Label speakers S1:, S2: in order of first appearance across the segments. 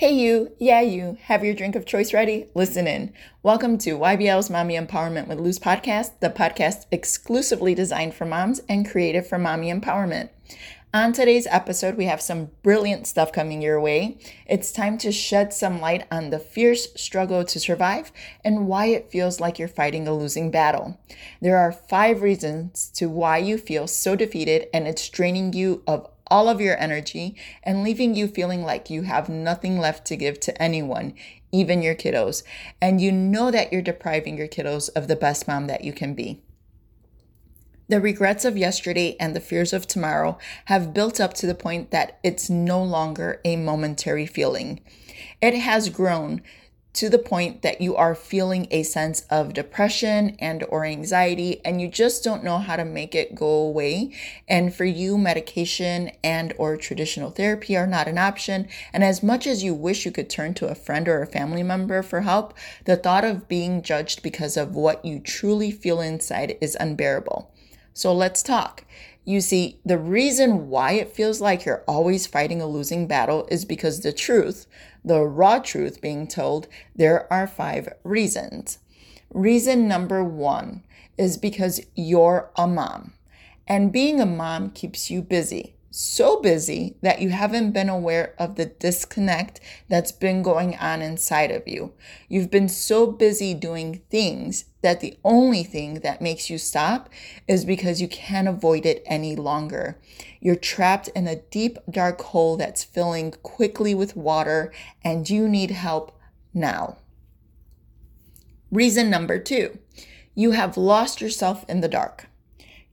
S1: Hey, you, yeah, you, have your drink of choice ready? Listen in. Welcome to YBL's Mommy Empowerment with Luz podcast, the podcast exclusively designed for moms and created for mommy empowerment. On today's episode, we have some brilliant stuff coming your way. It's time to shed some light on the fierce struggle to survive and why it feels like you're fighting a losing battle. There are five reasons to why you feel so defeated and it's draining you of all of your energy and leaving you feeling like you have nothing left to give to anyone, even your kiddos. And you know that you're depriving your kiddos of the best mom that you can be. The regrets of yesterday and the fears of tomorrow have built up to the point that it's no longer a momentary feeling. It has grown to the point that you are feeling a sense of depression and or anxiety and you just don't know how to make it go away. And for you medication and or traditional therapy are not an option. And as much as you wish you could turn to a friend or a family member for help the thought of being judged because of what you truly feel inside is unbearable so let's talk you see, the reason why it feels like you're always fighting a losing battle is because the truth, the raw truth being told, there are five reasons. Reason number one is because you're a mom. And being a mom keeps you busy so busy that you haven't been aware of the disconnect that's been going on inside of you. You've been so busy doing things that the only thing that makes you stop is because you can't avoid it any longer. You're trapped in a deep, dark hole that's filling quickly with water, and you need help now. Reason number two you have lost yourself in the dark.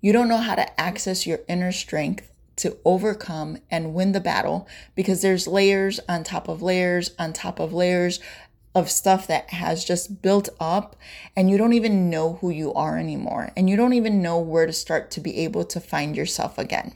S1: You don't know how to access your inner strength to overcome and win the battle because there's layers on top of layers on top of layers of stuff that has just built up and you don't even know who you are anymore and you don't even know where to start to be able to find yourself again.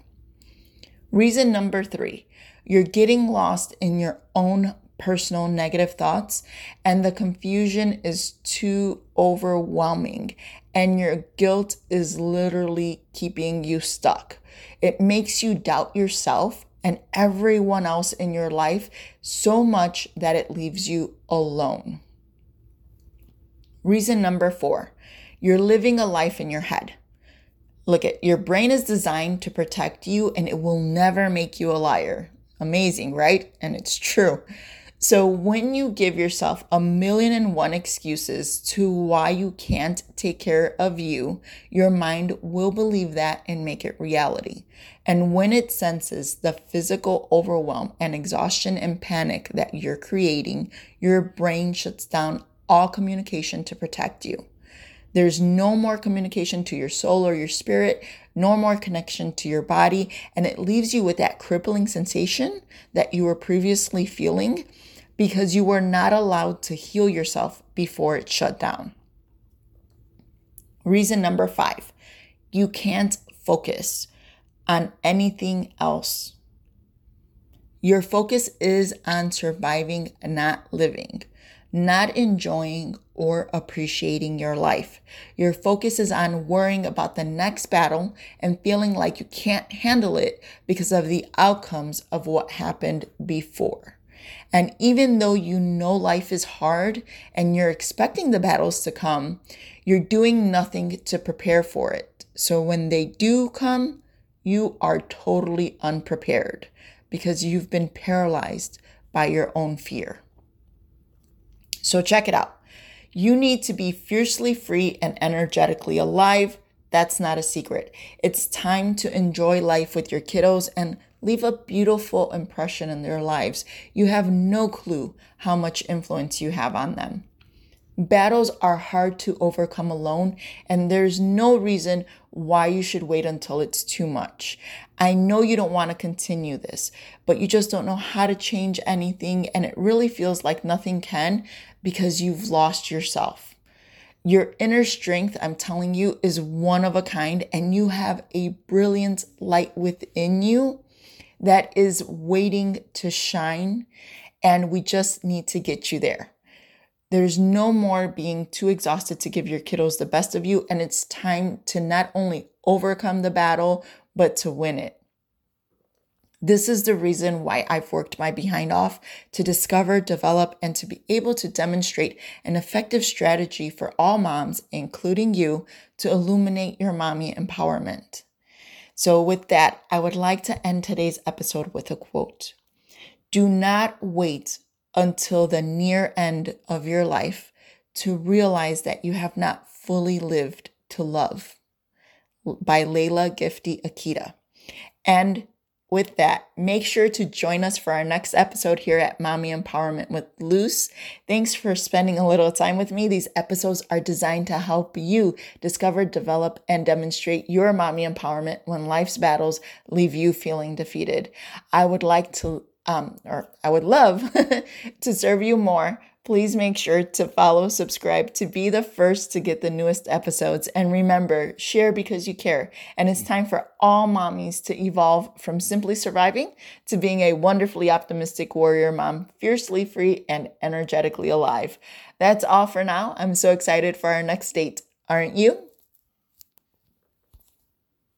S1: Reason number three, you're getting lost in your own personal negative thoughts and the confusion is too overwhelming and your guilt is literally keeping you stuck. It makes you doubt yourself and everyone else in your life so much that it leaves you alone. Reason number four you're living a life in your head. Look at your brain is designed to protect you and it will never make you a liar. Amazing, right? And it's true. So, when you give yourself a million and one excuses to why you can't take care of you, your mind will believe that and make it reality. And when it senses the physical overwhelm and exhaustion and panic that you're creating, your brain shuts down all communication to protect you. There's no more communication to your soul or your spirit, no more connection to your body, and it leaves you with that crippling sensation that you were previously feeling because you were not allowed to heal yourself before it shut down. Reason number five you can't focus on anything else. Your focus is on surviving, not living, not enjoying or appreciating your life. Your focus is on worrying about the next battle and feeling like you can't handle it because of the outcomes of what happened before. And even though you know life is hard and you're expecting the battles to come, you're doing nothing to prepare for it. So when they do come, you are totally unprepared because you've been paralyzed by your own fear. So check it out. You need to be fiercely free and energetically alive. That's not a secret. It's time to enjoy life with your kiddos and leave a beautiful impression in their lives. You have no clue how much influence you have on them. Battles are hard to overcome alone, and there's no reason why you should wait until it's too much. I know you don't want to continue this, but you just don't know how to change anything, and it really feels like nothing can because you've lost yourself. Your inner strength, I'm telling you, is one of a kind, and you have a brilliant light within you that is waiting to shine, and we just need to get you there. There's no more being too exhausted to give your kiddos the best of you, and it's time to not only overcome the battle, but to win it. This is the reason why I've worked my behind off to discover, develop, and to be able to demonstrate an effective strategy for all moms, including you, to illuminate your mommy empowerment. So, with that, I would like to end today's episode with a quote Do not wait until the near end of your life to realize that you have not fully lived to love by Lailah Gifty Akita. And with that, make sure to join us for our next episode here at Mommy Empowerment with Luz. Thanks for spending a little time with me. These episodes are designed to help you discover, develop, and demonstrate your mommy empowerment when life's battles leave you feeling defeated. I would like to, um, or I would love to serve you more Please make sure to follow, subscribe to be the first to get the newest episodes. And remember, share because you care. And it's time for all mommies to evolve from simply surviving to being a wonderfully optimistic warrior mom, fiercely free and energetically alive. That's all for now. I'm so excited for our next date, aren't you?